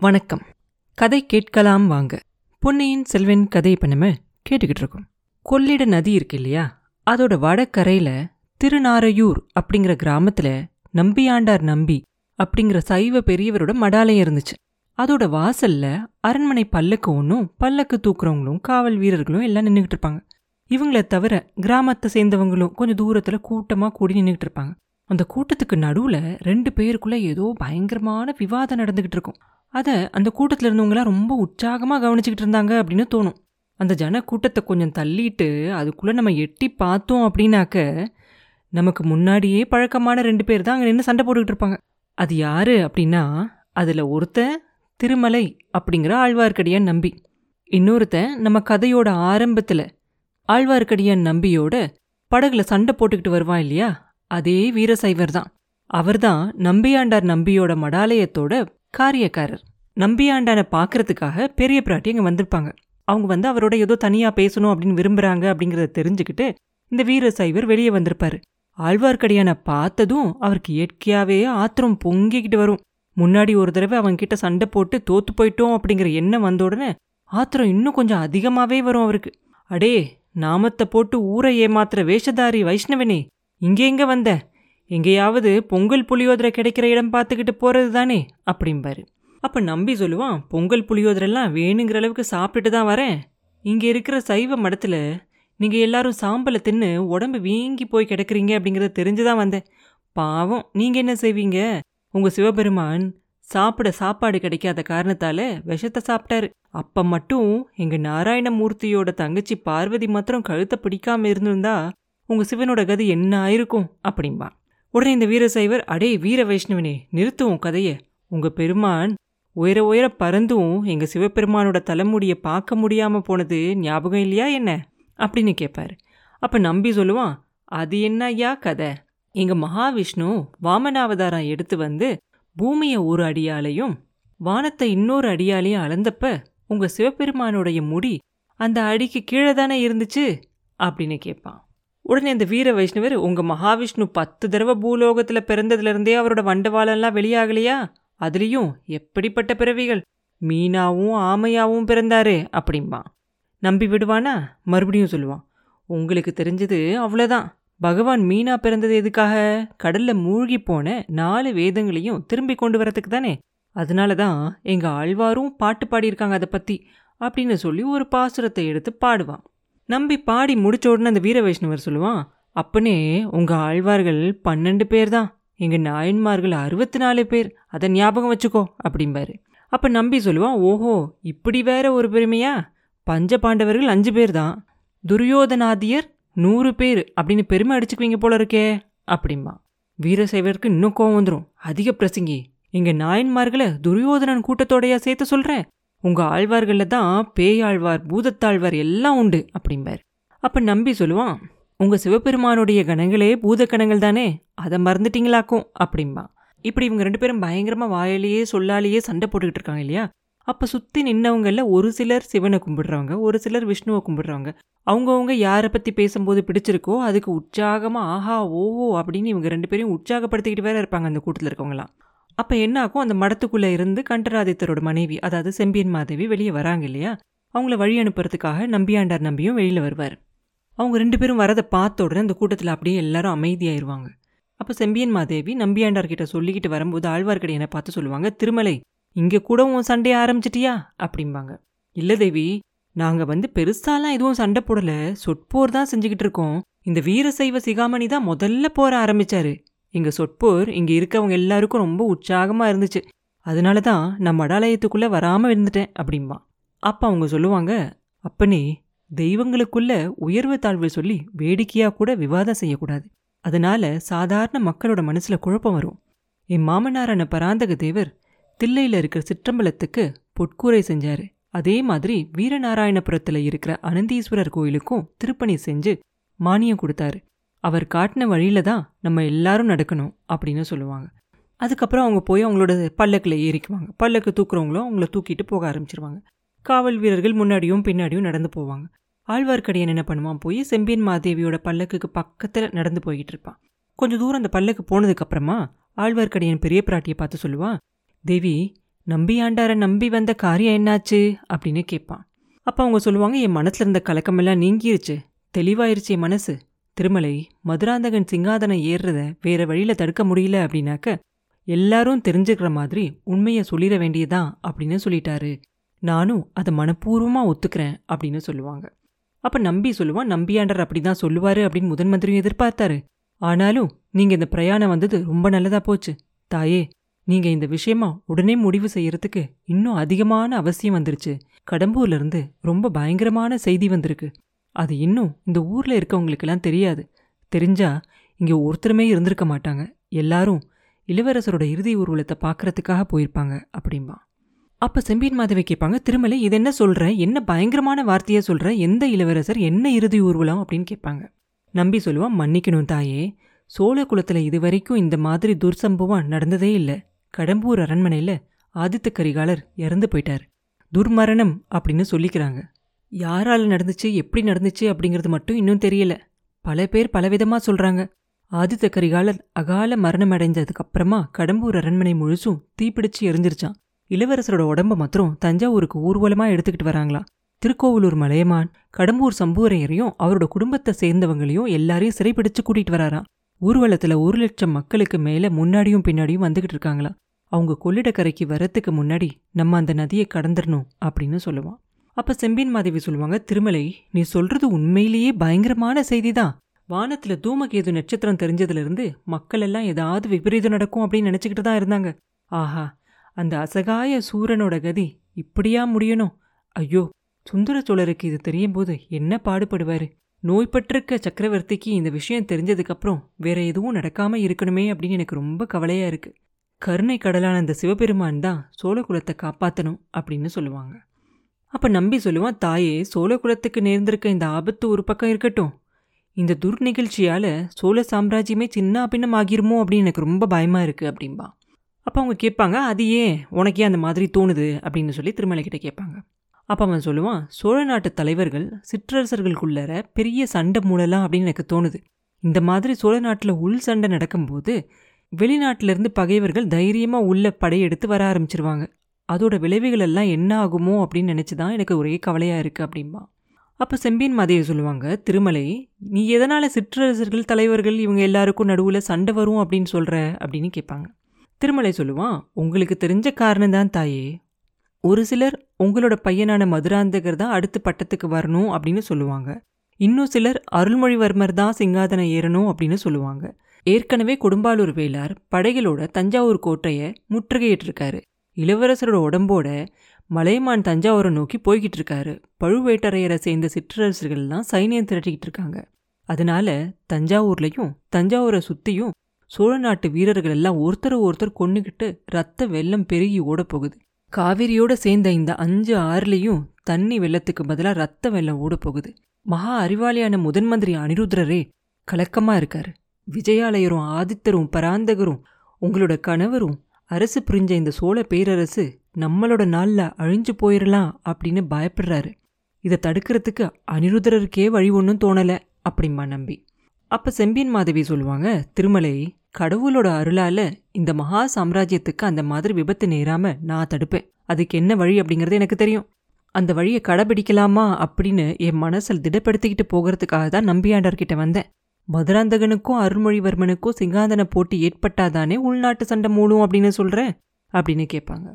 வணக்கம். கதை கேட்கலாம் வாங்க. பொன்னியின் செல்வன் கதை இப்போ நம்ம கேட்டுக்கிட்டு இருக்கோம். கொள்ளிட நதி இருக்கு இல்லையா? அதோட வடக்கரையில் திருநாரையூர் அப்படிங்கிற கிராமத்துல நம்பியாண்டார் நம்பி அப்படிங்கிற சைவ பெரியவரோட மடாலயம் இருந்துச்சு. அதோட வாசல்ல அரண்மனை பல்லக்கு ஒன்றும் பல்லக்கு தூக்குறவங்களும் காவல் வீரர்களும் எல்லாம் நின்றுக்கிட்டு இருப்பாங்க. இவங்கள தவிர கிராமத்தை சேர்ந்தவங்களும் கொஞ்சம் தூரத்துல கூட்டமா கூடி நின்றுக்கிட்டு இருப்பாங்க. அந்த கூட்டத்துக்கு நடுவுல ரெண்டு பேருக்குள்ள ஏதோ பயங்கரமான விவாதம் நடந்துகிட்டு இருக்கும். அதை அந்த கூட்டத்தில் இருந்தவங்களாம் ரொம்ப உற்சாகமாக கவனிச்சுக்கிட்டு இருந்தாங்க அப்படின்னு தோணும். அந்த ஜன கூட்டத்தை கொஞ்சம் தள்ளிட்டு அதுக்குள்ளே நம்ம எட்டி பார்த்தோம் அப்படின்னாக்க நமக்கு முன்னாடியே பழக்கமான ரெண்டு பேர் தான் அங்கே நின்று சண்டை போட்டுக்கிட்டு இருப்பாங்க. அது யாரு அப்படின்னா அதில் ஒருத்தன் திருமலை அப்படிங்கிற ஆழ்வார்க்கடியான் நம்பி. இன்னொருத்தன் நம்ம கதையோட ஆரம்பத்தில் ஆழ்வார்க்கடியான் நம்பியோட படகுல சண்டை போட்டுக்கிட்டு வருவான் இல்லையா? அதே வீரசைவர் தான். அவர்தான் நம்பியாண்டார் நம்பியோட மடாலயத்தோட காரியக்காரர். நம்பியாண்டான பார்க்கறதுக்காக பெரிய பிராட்டி அங்கே வந்திருப்பாங்க. அவங்க வந்து அவரோட ஏதோ தனியா பேசணும் அப்படின்னு விரும்புறாங்க அப்படிங்கறத தெரிஞ்சுக்கிட்டு இந்த வீர சைவர் வெளியே வந்திருப்பாரு. ஆழ்வார்க்கடியானை பார்த்ததும் அவருக்கு இயற்கையாவே ஆத்திரம் பொங்கிக்கிட்டு வரும். முன்னாடி ஒரு தடவை அவங்க கிட்ட சண்டை போட்டு தோத்து போயிட்டோம் அப்படிங்கிற எண்ணம் வந்த உடனே ஆத்திரம் இன்னும் கொஞ்சம் அதிகமாவே வரும் அவருக்கு. அடே நாமத்தை போட்டு ஊரை ஏமாத்துற வேஷதாரி வைஷ்ணவனே இங்கே எங்கே வந்த? எங்கேயாவது பொங்கல் புளியோதரை கிடைக்கிற இடம் பார்த்துக்கிட்டு போகிறது தானே? அப்படிம்பாரு. அப்போ நம்பி சொல்லுவான் பொங்கல் புளியோதரெல்லாம் வேணுங்கிற அளவுக்கு சாப்பிட்டுட்டு தான் வரேன். இங்கே இருக்கிற சைவ மடத்தில் நீங்கள் எல்லாரும் சாம்பலை தின்னு உடம்பு வீங்கி போய் கிடக்குறீங்க அப்படிங்கிறத தெரிஞ்சு தான் வந்தேன். பாவம் நீங்கள் என்ன செய்வீங்க? உங்கள் சிவபெருமான் சாப்பிட சாப்பாடு கிடைக்காத காரணத்தால் விஷத்தை சாப்பிட்டாரு. அப்போ மட்டும் எங்கள் நாராயணமூர்த்தியோட தங்கச்சி பார்வதி மாத்திரம் கழுத்தை பிடிக்காம இருந்திருந்தா உங்கள் சிவனோட கதி என்ன ஆயிருக்கும்? அப்படிம்பா. உடனே இந்த வீரசைவர் அடே வீர வைஷ்ணவனே நிறுத்துவோம் கதைய. உங்க பெருமான் உயர உயர பறந்தும் எங்க சிவபெருமானோட தலைமுடிய பார்க்க முடியாம போனது ஞாபகம் இல்லையா என்ன? அப்படின்னு கேட்பாரு அப்ப நம்பி சொல்லுவான் அது என்ன ஐயா கதை? எங்க மகாவிஷ்ணு வாமனாவதாரம் எடுத்து வந்து பூமிய ஒரு அடியாலையும் வானத்தை இன்னொரு அடியாலையும் அளந்தப்ப உங்க சிவபெருமானுடைய முடி அந்த அடிக்கு கீழே தானே இருந்துச்சு? அப்படின்னு கேட்பான் உடனே இந்த வீர வைஷ்ணவர் உங்கள் மகாவிஷ்ணு பத்து தடவை பூலோகத்தில் பிறந்ததுல இருந்தே அவரோட வண்டவாளெல்லாம் வெளியாகலையா? அதுலயும் எப்படிப்பட்ட பிறவிகள்? மீனாவும் ஆமையாவும் பிறந்தாரு அப்படிம்பான் நம்பி விடுவானா? மறுபடியும் சொல்லுவான். உங்களுக்கு தெரிஞ்சது அவ்வளோதான் பகவான் மீனா பிறந்தது எதுக்காக? கடல்ல மூழ்கி போன நாலு வேதங்களையும் திரும்பி கொண்டு வரதுக்கு தானே. அதனால தான் எங்கள் ஆழ்வாரும் பாட்டு பாடியிருக்காங்க அதை பற்றி அப்படின்னு சொல்லி ஒரு பாசுரத்தை எடுத்து பாடுவான். நம்பி பாடி முடிச்ச உடனே அந்த வீர வைஷ்ணவர் சொல்லுவான் அப்பனே உங்க ஆழ்வார்கள் பன்னெண்டு பேர் தான். எங்க நாயன்மார்கள் அறுபத்தி நாலு பேர். அதை ஞாபகம் வச்சுக்கோ அப்படிம்பாரு. அப்ப நம்பி சொல்லுவான் ஓஹோ இப்படி வேற ஒரு பெருமையா? பஞ்ச பாண்டவர்கள் அஞ்சு பேர் தான். துரியோதனாதியர் நூறு பேர். அப்படின்னு பெருமை அடிச்சுக்குவீங்க போல இருக்கே அப்படிம்பா. வீரசைவருக்கு இன்னும் கோவம் வந்துடும் அதிக பிரசங்கி எங்க நாயன்மார்களை துரியோதனன் கூட்டத்தோடையா சேர்த்து சொல்கிறேன் உங்கள் ஆழ்வார்களில் தான் பேயாழ்வார் பூதத்தாழ்வார் எல்லாம் உண்டு அப்படிம்பார். அப்போ நம்பி சொல்லுவான் உங்கள் சிவபெருமானுடைய கணங்களே பூத கணங்கள் தானே அதை மறந்துட்டீங்களாக்கும் அப்படிம்பா. இப்படி இவங்க ரெண்டு பேரும் பயங்கரமாக வாயிலேயே சொல்லாலேயே சண்டை போட்டுக்கிட்டு இருக்காங்க இல்லையா? அப்போ சுற்றி நின்னவங்களில் ஒரு சிலர் சிவனை கும்பிடுறவங்க ஒரு சிலர் விஷ்ணுவை கும்பிடுறவங்க. அவங்கவுங்க யாரை பற்றி பேசும்போது பிடிச்சிருக்கோ அதுக்கு உற்சாகமாக ஆஹா ஓஹோ அப்படின்னு இவங்க ரெண்டு பேரையும் உற்சாகப்படுத்திக்கிட்டு வேற இருப்பாங்க அந்த கூட்டத்தில் இருக்கவங்களாம் அப்ப என்ன ஆகும் அந்த மடத்துக்குள்ள இருந்து கண்டராதித்தரோட மனைவி அதாவது செம்பியன் மாதேவி வெளியே வராங்க இல்லையா? அவங்கள வழி அனுப்புறதுக்காக நம்பியாண்டார் நம்பியும் வெளியில வருவார். அவங்க ரெண்டு பேரும் வரதை பார்த்த உடனே அந்த கூட்டத்தில் அப்படியே எல்லாரும் அமைதியாயிருவாங்க. அப்போ செம்பியன் மாதேவி நம்பியாண்டார் கிட்ட சொல்லிக்கிட்டு வரும்போது ஆழ்வார்க்கடியனை பார்த்து சொல்லுவாங்க திருமலை இங்க கூட உன் சண்டைய ஆரம்பிச்சிட்டியா? அப்படிம்பாங்க. இல்ல தேவி நாங்க வந்து பெருசாலாம் எதுவும் சண்டை போடல. சொற்போர் தான் செஞ்சுக்கிட்டு இருக்கோம். இந்த வீரசைவ சிகாமணி தான் முதல்ல போற ஆரம்பிச்சாரு. எங்க சொற்போர் இங்க இருக்கவங்க எல்லாருக்கும் ரொம்ப உற்சாகமா இருந்துச்சு. அதனால தான் நான் மடாலயத்துக்குள்ள வராம இருந்துட்டேன் அப்படிம்பா. அப்போ அவங்க சொல்லுவாங்க அப்பனே தெய்வங்களுக்குள்ள உயர்வு தாழ்வு சொல்லி வேடிக்கையா கூட விவாதம் செய்யக்கூடாது. அதனால சாதாரண மக்களோட மனசுல குழப்பம் வரும். என் மாமனாரான பராந்தக தேவர் தில்லையில இருக்கிற சிற்றம்பலத்துக்கு பொற்கூரை செஞ்சாரு. அதே மாதிரி வீரநாராயணபுரத்துல இருக்கிற அனந்தீஸ்வரர் கோயிலுக்கும் திருப்பணி செஞ்சு மானியம் கொடுத்தாரு. அவர் காட்டின வழியில தான் நம்ம எல்லாரும் நடக்கணும் அப்படின்னு சொல்லுவாங்க. அதுக்கப்புறம் அவங்க போய் அவங்களோட பல்லக்கில் ஏறிக்குவாங்க. பல்லக்கு தூக்குறவங்களும் அவங்கள தூக்கிட்டு போக ஆரம்பிச்சிருவாங்க. காவல் வீரர்கள் முன்னாடியும் பின்னாடியும் நடந்து போவாங்க. ஆழ்வார்க்கடியன் என்ன பண்ணுவான்? போய் செம்பியன் மாதேவியோட பல்லக்குக்கு பக்கத்தில் நடந்து போய்கிட்டு இருப்பான். கொஞ்சம் தூரம் அந்த பல்லக்கு போனதுக்கப்புறமா ஆழ்வார்க்கடியன் பெரிய பிராட்டியை பார்த்து சொல்லுவான் தேவி நம்பி ஆண்டார நம்பி வந்த காரியம் என்னாச்சு? அப்படின்னு கேட்பான். அப்போ அவங்க சொல்லுவாங்க என் மனசில் இருந்த கலக்கமெல்லாம் நீங்கிருச்சு. தெளிவாயிருச்சு என் மனசு. திருமலை மதுராந்தகன் சிங்காதனம் ஏறுறத வேற வழியில தடுக்க முடியல அப்படின்னாக்க எல்லாரும் தெரிஞ்சுக்கிற மாதிரி உண்மையை சொல்லிட வேண்டியதான் அப்படின்னு சொல்லிட்டாரு. நானும் அதை மனப்பூர்வமா ஒத்துக்கிறேன் அப்படின்னு சொல்லுவாங்க. அப்போ நம்பி சொல்லுவான் நம்பியாண்டர் அப்படி தான் சொல்லுவார் அப்படின்னு முதன் மந்திரியும் எதிர்பார்த்தாரு. ஆனாலும் நீங்கள் இந்த பிரயாணம் வந்தது ரொம்ப நல்லதா போச்சு. தாயே நீங்கள் இந்த விஷயமா உடனே முடிவு செய்யறதுக்கு இன்னும் அதிகமான அவசியம் வந்துருச்சு. கடம்பூர்லேருந்து ரொம்ப பயங்கரமான செய்தி வந்திருக்கு. அது இன்னும் இந்த ஊரில் இருக்கவங்களுக்கெல்லாம் தெரியாது. தெரிஞ்சா இங்கே ஒருத்தருமே இருந்திருக்க மாட்டாங்க. எல்லாரும் இளவரசரோட இறுதி ஊர்வலத்தை பார்க்கறதுக்காக போயிருப்பாங்க அப்படிம்பா. அப்போ செம்பியன் மாதவி கேட்பாங்க திருமலை இது என்ன சொல்கிற என்ன பயங்கரமான வார்த்தையை சொல்கிற எந்த இளவரசர்? என்ன இறுதி ஊர்வலம்? அப்படின்னு கேட்பாங்க. நம்பி சொல்லுவான் மன்னிக்கணும் தாயே. சோழ குலத்தில் இது வரைக்கும் இந்த மாதிரி துர்சம்பவம் நடந்ததே இல்லை. கடம்பூர் அரண்மனையில் ஆதித்த கரிகாலர் இறந்து போயிட்டார். துர்மரணம் அப்படின்னு சொல்லிக்கிறாங்க. யாரால நடந்துச்சு எப்படி நடந்துச்சு அப்படிங்கிறது மட்டும் இன்னும் தெரியல. பல பேர் பலவிதமா சொல்றாங்க. ஆதித்த கரிகாலர் அகால மரணம் அடைஞ்சதுக்கப்புறமா கடம்பூர் அரண்மனை முழுசும் தீப்பிடிச்சு எரிஞ்சிருச்சான். இளவரசரோட உடம்ப மாத்திரம் தஞ்சாவூருக்கு ஊர்வலமா எடுத்துக்கிட்டு வராங்களாம். திருக்கோவிலூர் மலையமான் கடம்பூர் சம்புவரையரையும் அவரோட குடும்பத்தை சேர்ந்தவங்களையும் எல்லாரையும் சிறைப்பிடிச்சு கூட்டிட்டு வராராம். ஊர்வலத்துல ஒரு லட்சம் மக்களுக்கு மேல முன்னாடியும் பின்னாடியும் வந்துகிட்டு இருக்காங்களாம். அவங்க கொள்ளிடக்கரைக்கு வரத்துக்கு முன்னாடி நம்ம அந்த நதியை கடந்துடணும் அப்படின்னு சொல்லுவான். அப்போ செம்பின் மாதேவி சொல்லுவாங்க திருமலை நீ சொல்றது உண்மையிலேயே பயங்கரமான செய்தி தான் வானத்துல தூமகேது நட்சத்திரம் தெரிஞ்சதுல இருந்து மக்கள் எல்லாம் ஏதாவது விபரீதம் நடக்கும் அப்படின்னு நினச்சிக்கிட்டு தான் இருந்தாங்க. ஆஹா அந்த அசகாய சூரனோட கதி இப்படியா முடியணும்? ஐயோ சுந்தர சோழருக்கு இது தெரியும் போது என்ன பாடுபடுவாரு? நோய்பட்டிருக்க சக்கரவர்த்திக்கு இந்த விஷயம் தெரிஞ்சதுக்கப்புறம் வேற எதுவும் நடக்காமல் இருக்கணுமே அப்படின்னு எனக்கு ரொம்ப கவலையா இருக்கு. கருணை கடலான அந்த சிவபெருமான் தான் சோழகுலத்தை காப்பாற்றணும் அப்படின்னு சொல்லுவாங்க. அப்ப நம்பி சொல்லுவான் தாயே சோழகுலத்துக்கு நேர்ந்திருக்க இந்த ஆபத்து ஒரு பக்கம் இருக்கட்டும். இந்த துர்நிகழ்ச்சியால சோழ சாம்ராஜ்யமே சின்ன பின்னம் ஆகிருமோ அப்படின்னு எனக்கு ரொம்ப பயமா இருக்கு அப்படின்பா அப்போ அவங்க கேட்பாங்க அது ஏன் உனக்கே அந்த மாதிரி தோணுது? அப்படின்னு சொல்லி திருமலை கிட்ட கேட்பாங்க. அப்போ அவன் சொல்லுவான் சோழ நாட்டு தலைவர்கள் சிற்றரசர்களுக்குள்ளற பெரிய சண்டை மூடலாம் அப்படின்னு எனக்கு தோணுது. இந்த மாதிரி சோழ நாட்டில் உள் சண்டை நடக்கும்போது வெளிநாட்டிலிருந்து பகைவர்கள் தைரியமாக உள்ள படையெடுத்து வர ஆரம்பிச்சிருவாங்க. அதோட விளைவுகள் எல்லாம் என்ன ஆகுமோ அப்படின்னு நினச்சி தான் எனக்கு ஒரே கவலையாக இருக்குது அப்படின்பா அப்போ செம்பியன் மாதையை சொல்லுவாங்க திருமலை நீ எதனால் சிற்றரசர்கள் தலைவர்கள் இவங்க எல்லாருக்கும் நடுவில் சண்டை வரும் அப்படின்னு சொல்கிற அப்படின்னு கேட்பாங்க. திருமலை சொல்லுவான் உங்களுக்கு தெரிஞ்ச காரணம் தான் தாயே. ஒரு சிலர் உங்களோட பையனான மதுராந்தகர் தான் அடுத்து பட்டத்துக்கு வரணும் அப்படின்னு சொல்லுவாங்க. இன்னும் சிலர் அருள்மொழிவர்மர் தான் சிங்காதனம் ஏறணும் அப்படின்னு சொல்லுவாங்க. ஏற்கனவே கொடும்பாலூர் வேளார் படைகளோட தஞ்சாவூர் கோட்டையை முற்றுகையிட்டிருக்காரு. இளவரசரோட உடம்போட மலையமான் தஞ்சாவூரை நோக்கி போய்கிட்டு இருக்காரு பழுவேட்டரையரை சேர்ந்த சிற்றரசர்கள்லாம் சைனியம் திரட்டிக்கிட்டு இருக்காங்க அதனால தஞ்சாவூர்லையும் தஞ்சாவூரை சுற்றியும் சோழ நாட்டு வீரர்கள் எல்லாம் ஒருத்தர் ஒருத்தர் கொன்னுகிட்டு ரத்த வெள்ளம் பெருகி ஓட போகுது காவிரியோட சேர்ந்த இந்த அஞ்சு ஆறுலையும் தண்ணி வெள்ளத்துக்கு பதிலாக ரத்த வெள்ளம் ஓட போகுது மகா அறிவாளியான முதன் மந்திரி அனிருத்ரரே கலக்கமாக இருக்காரு. விஜயாலயரும் ஆதித்தரும் பராந்தகரும் உங்களோட கணவரும் அரசு புரிஞ்ச இந்த சோழ பேரரசு நம்மளோட நாள்ல அழிஞ்சு போயிடலாம் அப்படின்னு பயப்படுறாரு. இதை தடுக்கிறதுக்கு அனிருதரருக்கே வழி ஒன்றும் தோணல அப்படிம்மா நம்பி. அப்ப செம்பியன் மாதவி சொல்லுவாங்க திருமலை கடவுளோட அருளால இந்த மகா சாம்ராஜ்யத்துக்கு அந்த மாதிரி விபத்து நேராம நான் தடுப்பேன். அதுக்கு என்ன வழி? அப்படிங்கறது எனக்கு தெரியும். அந்த வழியை கடைபிடிக்கலாமா அப்படின்னு என் மனசில் திடப்படுத்திக்கிட்டு போகிறதுக்காக தான் நம்பியாண்டர்கிட்ட வந்தேன். மதுராந்தகனுக்கும் அருள்மொழிவர்மனுக்கும் சிங்காதன போட்டி ஏற்பட்டாதானே உள்நாட்டு சண்டை மூடும் அப்படின்னு சொல்ற? அப்படின்னு கேட்பாங்க.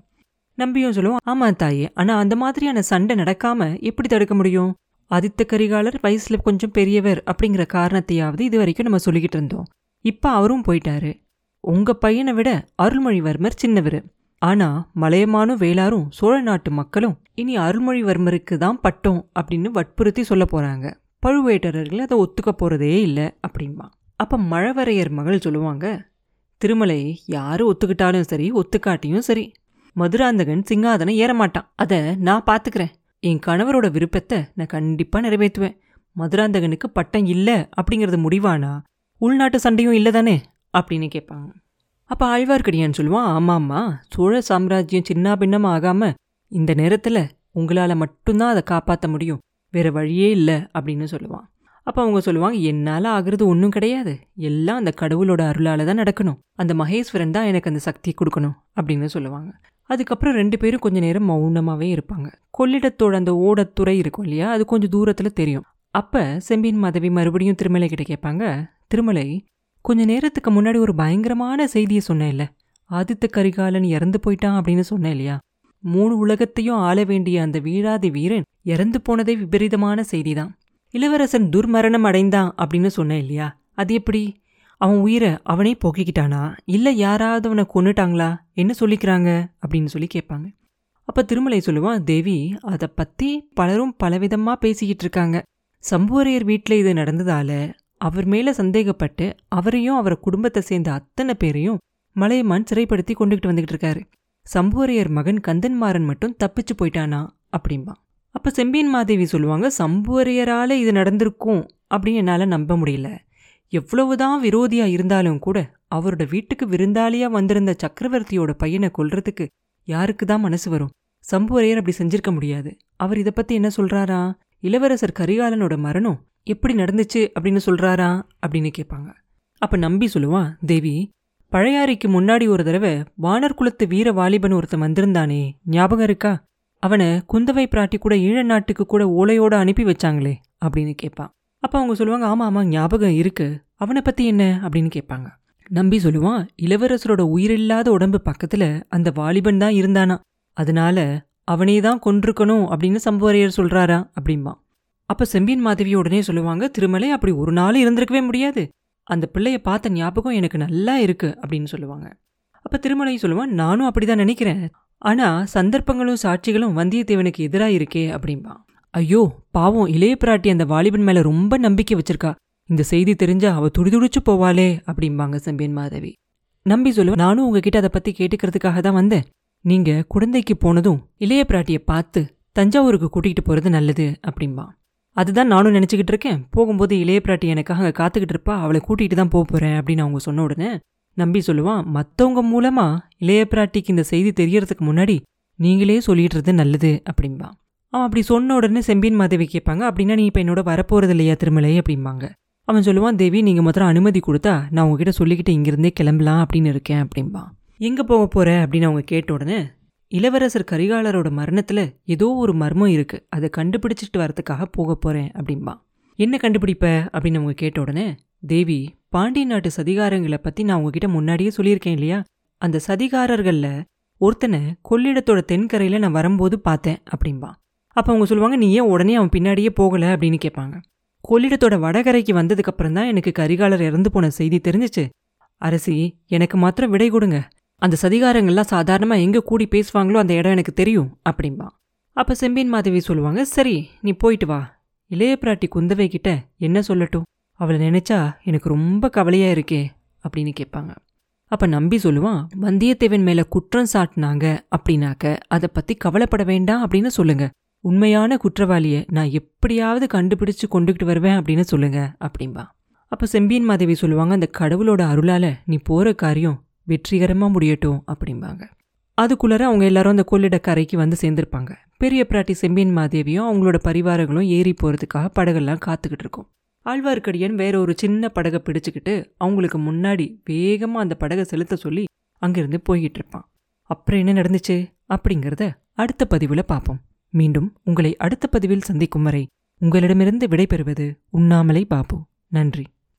நம்பியும் சொல்லுவோம் ஆமா தாயே ஆனா அந்த மாதிரியான சண்டை நடக்காம எப்படி தடுக்க முடியும்? ஆதித்த கரிகாலர் வயசுல கொஞ்சம் பெரியவர் அப்படிங்கிற காரணத்தையாவது இது வரைக்கும் நம்ம சொல்லிக்கிட்டு இருந்தோம். இப்ப அவரும் போயிட்டாரு. உங்க பையனை விட அருள்மொழிவர்மர் சின்னவர். ஆனா மலையமானும் வேளாரும் சோழ நாட்டு மக்களும் இனி அருள்மொழிவர்மருக்கு தான் பட்டோம் அப்படின்னு வற்புறுத்தி சொல்ல போறாங்க. பழுவேட்டரர்கள் அதை ஒத்துக்க போகிறதே இல்லை அப்படின்பா அப்போ மழவரையர் மகள் சொல்லுவாங்க திருமலை யார் ஒத்துக்கிட்டாலும் சரி ஒத்துக்காட்டியும் சரி. மதுராந்தகன் சிங்காதனம் ஏறமாட்டான். அதை நான் பார்த்துக்கிறேன் என் கணவரோட விருப்பத்தை நான் கண்டிப்பாக நிறைவேற்றுவேன். மதுராந்தகனுக்கு பட்டம் இல்லை அப்படிங்கிறது முடிவானா? உள்நாட்டு சண்டையும் இல்லை தானே? அப்படின்னு கேட்பாங்க. அப்போ ஆழ்வார்க்கடியான் சொல்லுவான் ஆமாம்மா சோழ சாம்ராஜ்யம் சின்ன பின்னமாக ஆகாமல் இந்த நேரத்தில் உங்களால் மட்டும்தான் அதை காப்பாற்ற முடியும். வேறு வழியே இல்லை அப்படின்னு சொல்லுவான். அப்போ அவங்க சொல்லுவாங்க என்னால் ஆகிறது ஒன்றும் கிடையாது. எல்லாம் அந்த கடவுளோட அருளால் தான் நடக்கணும். அந்த மகேஸ்வரன் தான் எனக்கு அந்த சக்தியை கொடுக்கணும் அப்படின்னு சொல்லுவாங்க. அதுக்கப்புறம் ரெண்டு பேரும் கொஞ்ச நேரம் மௌனமாகவே இருப்பாங்க. கொள்ளிடத்தோட அந்த ஓடத்துறை இருக்கும் இல்லையா? அது கொஞ்சம் தூரத்தில் தெரியும். அப்போ செம்பியன் மாதவி மறுபடியும் திருமலை கிட்ட கேட்பாங்க திருமலை கொஞ்ச நேரத்துக்கு முன்னாடி ஒரு பயங்கரமான செய்தியை சொன்னேன் இல்லை ஆதித்த கரிகாலன் இறந்து போயிட்டான் அப்படின்னு சொன்னேன் இல்லையா? மூணு உலகத்தையும் ஆள வேண்டிய அந்த வீராதி வீரன் இறந்து போனதே விபரீதமான செய்திதான். இளவரசன் துர்மரணம் அடைந்தான் அப்படின்னு சொன்னேன் இல்லையா? அது எப்படி? அவன் உயிரை அவனே போக்கிக்கிட்டானா? இல்லை யாராவது அவனை கொன்னுட்டாங்களா? என்ன சொல்லிக்கிறாங்க? அப்படின்னு சொல்லி கேட்பாங்க. அப்போ திருமலை சொல்லுவான் தேவி அதை பற்றி பலரும் பலவிதமாக பேசிக்கிட்டு இருக்காங்க. சம்புவரையர் வீட்டில் இது நடந்ததால அவர் மேலே சந்தேகப்பட்டு அவரையும் அவர் குடும்பத்தை சேர்ந்த அத்தனை பேரையும் மலையமான் சிறைப்படுத்தி கொண்டுகிட்டு வந்துகிட்டு இருக்காரு. சம்புவரையர் மகன் கந்தன்மாறன் மட்டும் தப்பிச்சு போயிட்டானா? அப்படிம்பா. அப்போ செம்பியன் மாதேவி சொல்லுவாங்க சம்புவரையரால் இது நடந்திருக்கும் அப்படின்னு என்னால் நம்ப முடியல. எவ்வளவுதான் விரோதியா இருந்தாலும் கூட அவரோட வீட்டுக்கு விருந்தாளியா வந்திருந்த சக்கரவர்த்தியோட பையனை கொல்றதுக்கு யாருக்கு தான் மனசு வரும்? சம்புவரையர் அப்படி செஞ்சிருக்க முடியாது. அவர் இதை பத்தி என்ன சொல்றாரா? இளவரசர் கரிகாலனோட மரணம் எப்படி நடந்துச்சு அப்படின்னு சொல்றாரா? அப்படின்னு கேட்பாங்க. அப்ப நம்பி சொல்லுவான் தேவி பழையாறைக்கு முன்னாடி ஒரு தடவை வானர் குலத்து வீர வாலிபன் ஒருத்தன் வந்திருந்தானே. ஞாபகம் இருக்கா? அவனை குந்தவை பிராட்டி கூட ஈழ நாட்டுக்கு கூட ஓலையோட அனுப்பி வச்சாங்களே அப்படின்னு கேட்பான். அப்போ அவங்க சொல்லுவாங்க ஆமாம் ஆமாம் ஞாபகம் இருக்கு. அவனை பற்றி என்ன? அப்படின்னு கேட்பாங்க. நம்பி சொல்லுவான் இளவரசரோட உயிரில்லாத உடம்பு பக்கத்தில் அந்த வாலிபன் தான் இருந்தானா? அதனால அவனே தான் கொன்றுக்கணும் அப்படின்னு சம்புவரையர் சொல்றாரா அப்படிம்பா அப்போ செம்பியன் மாதவி உடனே சொல்லுவாங்க திருமலை அப்படி ஒரு நாள் இருந்திருக்கவே முடியாது. அந்த பிள்ளைய பார்த்த ஞாபகம் எனக்கு நல்லா இருக்கு அப்படின்னு சொல்லுவாங்க. அப்போ திருமலையும் சொல்லுவான் நானும் அப்படிதான் நினைக்கிறேன். ஆனா சந்தர்ப்பங்களும் சாட்சிகளும் வந்தியத்தேவனுக்கு எதிராக இருக்கே அப்படிம்பா. ஐயோ பாவம் இளைய பிராட்டி அந்த வாலிபன் மேல ரொம்ப நம்பிக்கை வச்சிருக்கா. இந்த செய்தி தெரிஞ்சா அவ துடிதுடிச்சு போவாளே அப்படிம்பாங்க செம்பியன் மாதவி. நம்பி சொல்லுவா நானும் உங்ககிட்ட அதை பத்தி கேட்டுக்கிறதுக்காக தான் வந்தேன். நீங்க குழந்தைக்கு போனதும் இளைய பிராட்டியை பார்த்து தஞ்சாவூருக்கு கூட்டிகிட்டு போறது நல்லது அப்படிம்பா. அதுதான் நானும் நினச்சிக்கிட்டு இருக்கேன். போகும்போது இளைய பிராட்டி எனக்காக அங்கே காத்துக்கிட்டு இருப்பா. அவளை கூட்டிகிட்டு தான் போக போகிறேன் அப்படின்னு அவங்க சொன்ன உடனே நம்பி சொல்லுவான் மற்றவங்க மூலமாக இளைய பிராட்டிக்கு இந்த செய்தி தெரியறதுக்கு முன்னாடி நீங்களே சொல்லிடுறது நல்லது அப்படிம்பா. அவன் அப்படி சொன்ன உடனே செம்பின் மாதேவி கேட்பாங்க அப்படின்னா நீ இப்போ என்னோட வரப்போறது இல்லையா திருமலை? அப்படிம்பாங்க. அவன் சொல்லுவான் தேவி நீங்கள் மொத்தம் அனுமதி கொடுத்தா நான் உங்ககிட்ட சொல்லிக்கிட்டு இங்கிருந்தே கிளம்பலாம் அப்படின்னு இருக்கேன் அப்படிம்பா. எங்கே போக போகிற அப்படின்னு அவங்க கேட்ட உடனே இளவரசர் கரிகாலரோட மரணத்துல ஏதோ ஒரு மர்மம் இருக்கு. அதை கண்டுபிடிச்சிட்டு வரதுக்காக போக போறேன் அப்படிம்பா. என்ன கண்டுபிடிப்ப? அப்படின்னு அவங்க கேட்ட உடனே தேவி பாண்டிய நாட்டு சதிகாரங்களை பத்தி நான் உங்ககிட்ட முன்னாடியே சொல்லியிருக்கேன் இல்லையா? அந்த சதிகாரர்கள்ல ஒருத்தனை கொள்ளிடத்தோட தென்கரையில நான் வரும்போது பார்த்தேன் அப்படிம்பா. அப்ப அவங்க சொல்லுவாங்க நீ ஏன் உடனே அவன் பின்னாடியே போகல? அப்படின்னு கேட்பாங்க. கொள்ளிடத்தோட வடகரைக்கு வந்ததுக்கு அப்புறம் தான் எனக்கு கரிகாலர் இறந்து போன செய்தி தெரிஞ்சிச்சு. அரசி எனக்கு மாத்திரம் விடை கொடுங்க. அந்த சதிகாரங்கள்லாம் சாதாரணமாக எங்கே கூடி பேசுவாங்களோ அந்த இடம் எனக்கு தெரியும் அப்படிம்பா. அப்போ செம்பியன் மாதவி சொல்லுவாங்க சரி நீ போயிட்டு வா. இளைய பிராட்டி குந்தவை கிட்ட என்ன சொல்லட்டும்? அவளை நினைச்சா எனக்கு ரொம்ப கவலையாக இருக்கே அப்படின்னு கேட்பாங்க. அப்போ நம்பி சொல்லுவான் வந்தியத்தேவன் மேலே குற்றம் சாட்டினாங்க அப்படின்னாக்க அதை பற்றி கவலைப்பட வேண்டாம் அப்படின்னு சொல்லுங்க. உண்மையான குற்றவாளியை நான் எப்படியாவது கண்டுபிடிச்சு கொண்டுகிட்டு வருவேன் அப்படின்னு சொல்லுங்க அப்படிம்பா. அப்போ செம்பியன் மாதவி சொல்லுவாங்க அந்த கடவுளோட அருளால நீ போகிற காரியம் வெற்றிகரமாக முடியட்டும் அப்படிம்பாங்க. அதுக்குள்ளார அவங்க எல்லாரும் அந்த கொள்ளிட கரைக்கு வந்து சேர்ந்திருப்பாங்க. பெரிய பிராட்டி செம்பியன் மாதேவியும் அவங்களோட பரிவாரங்களும் ஏறி போகிறதுக்காக படகெல்லாம் காத்துக்கிட்டு இருக்கும். ஆழ்வார்க்கடியன் வேற ஒரு சின்ன படகை பிடிச்சிக்கிட்டு அவங்களுக்கு முன்னாடி வேகமாக அந்த படகை செலுத்த சொல்லி அங்கிருந்து போய்கிட்டு இருப்பான். அப்புறம் என்ன நடந்துச்சு அப்படிங்கிறத அடுத்த பதிவில் பார்ப்போம். மீண்டும் உங்களை அடுத்த பதிவில் சந்திக்கும் வரை உங்களிடமிருந்து விடைபெறுவது உண்ணாமலை பாபு. நன்றி.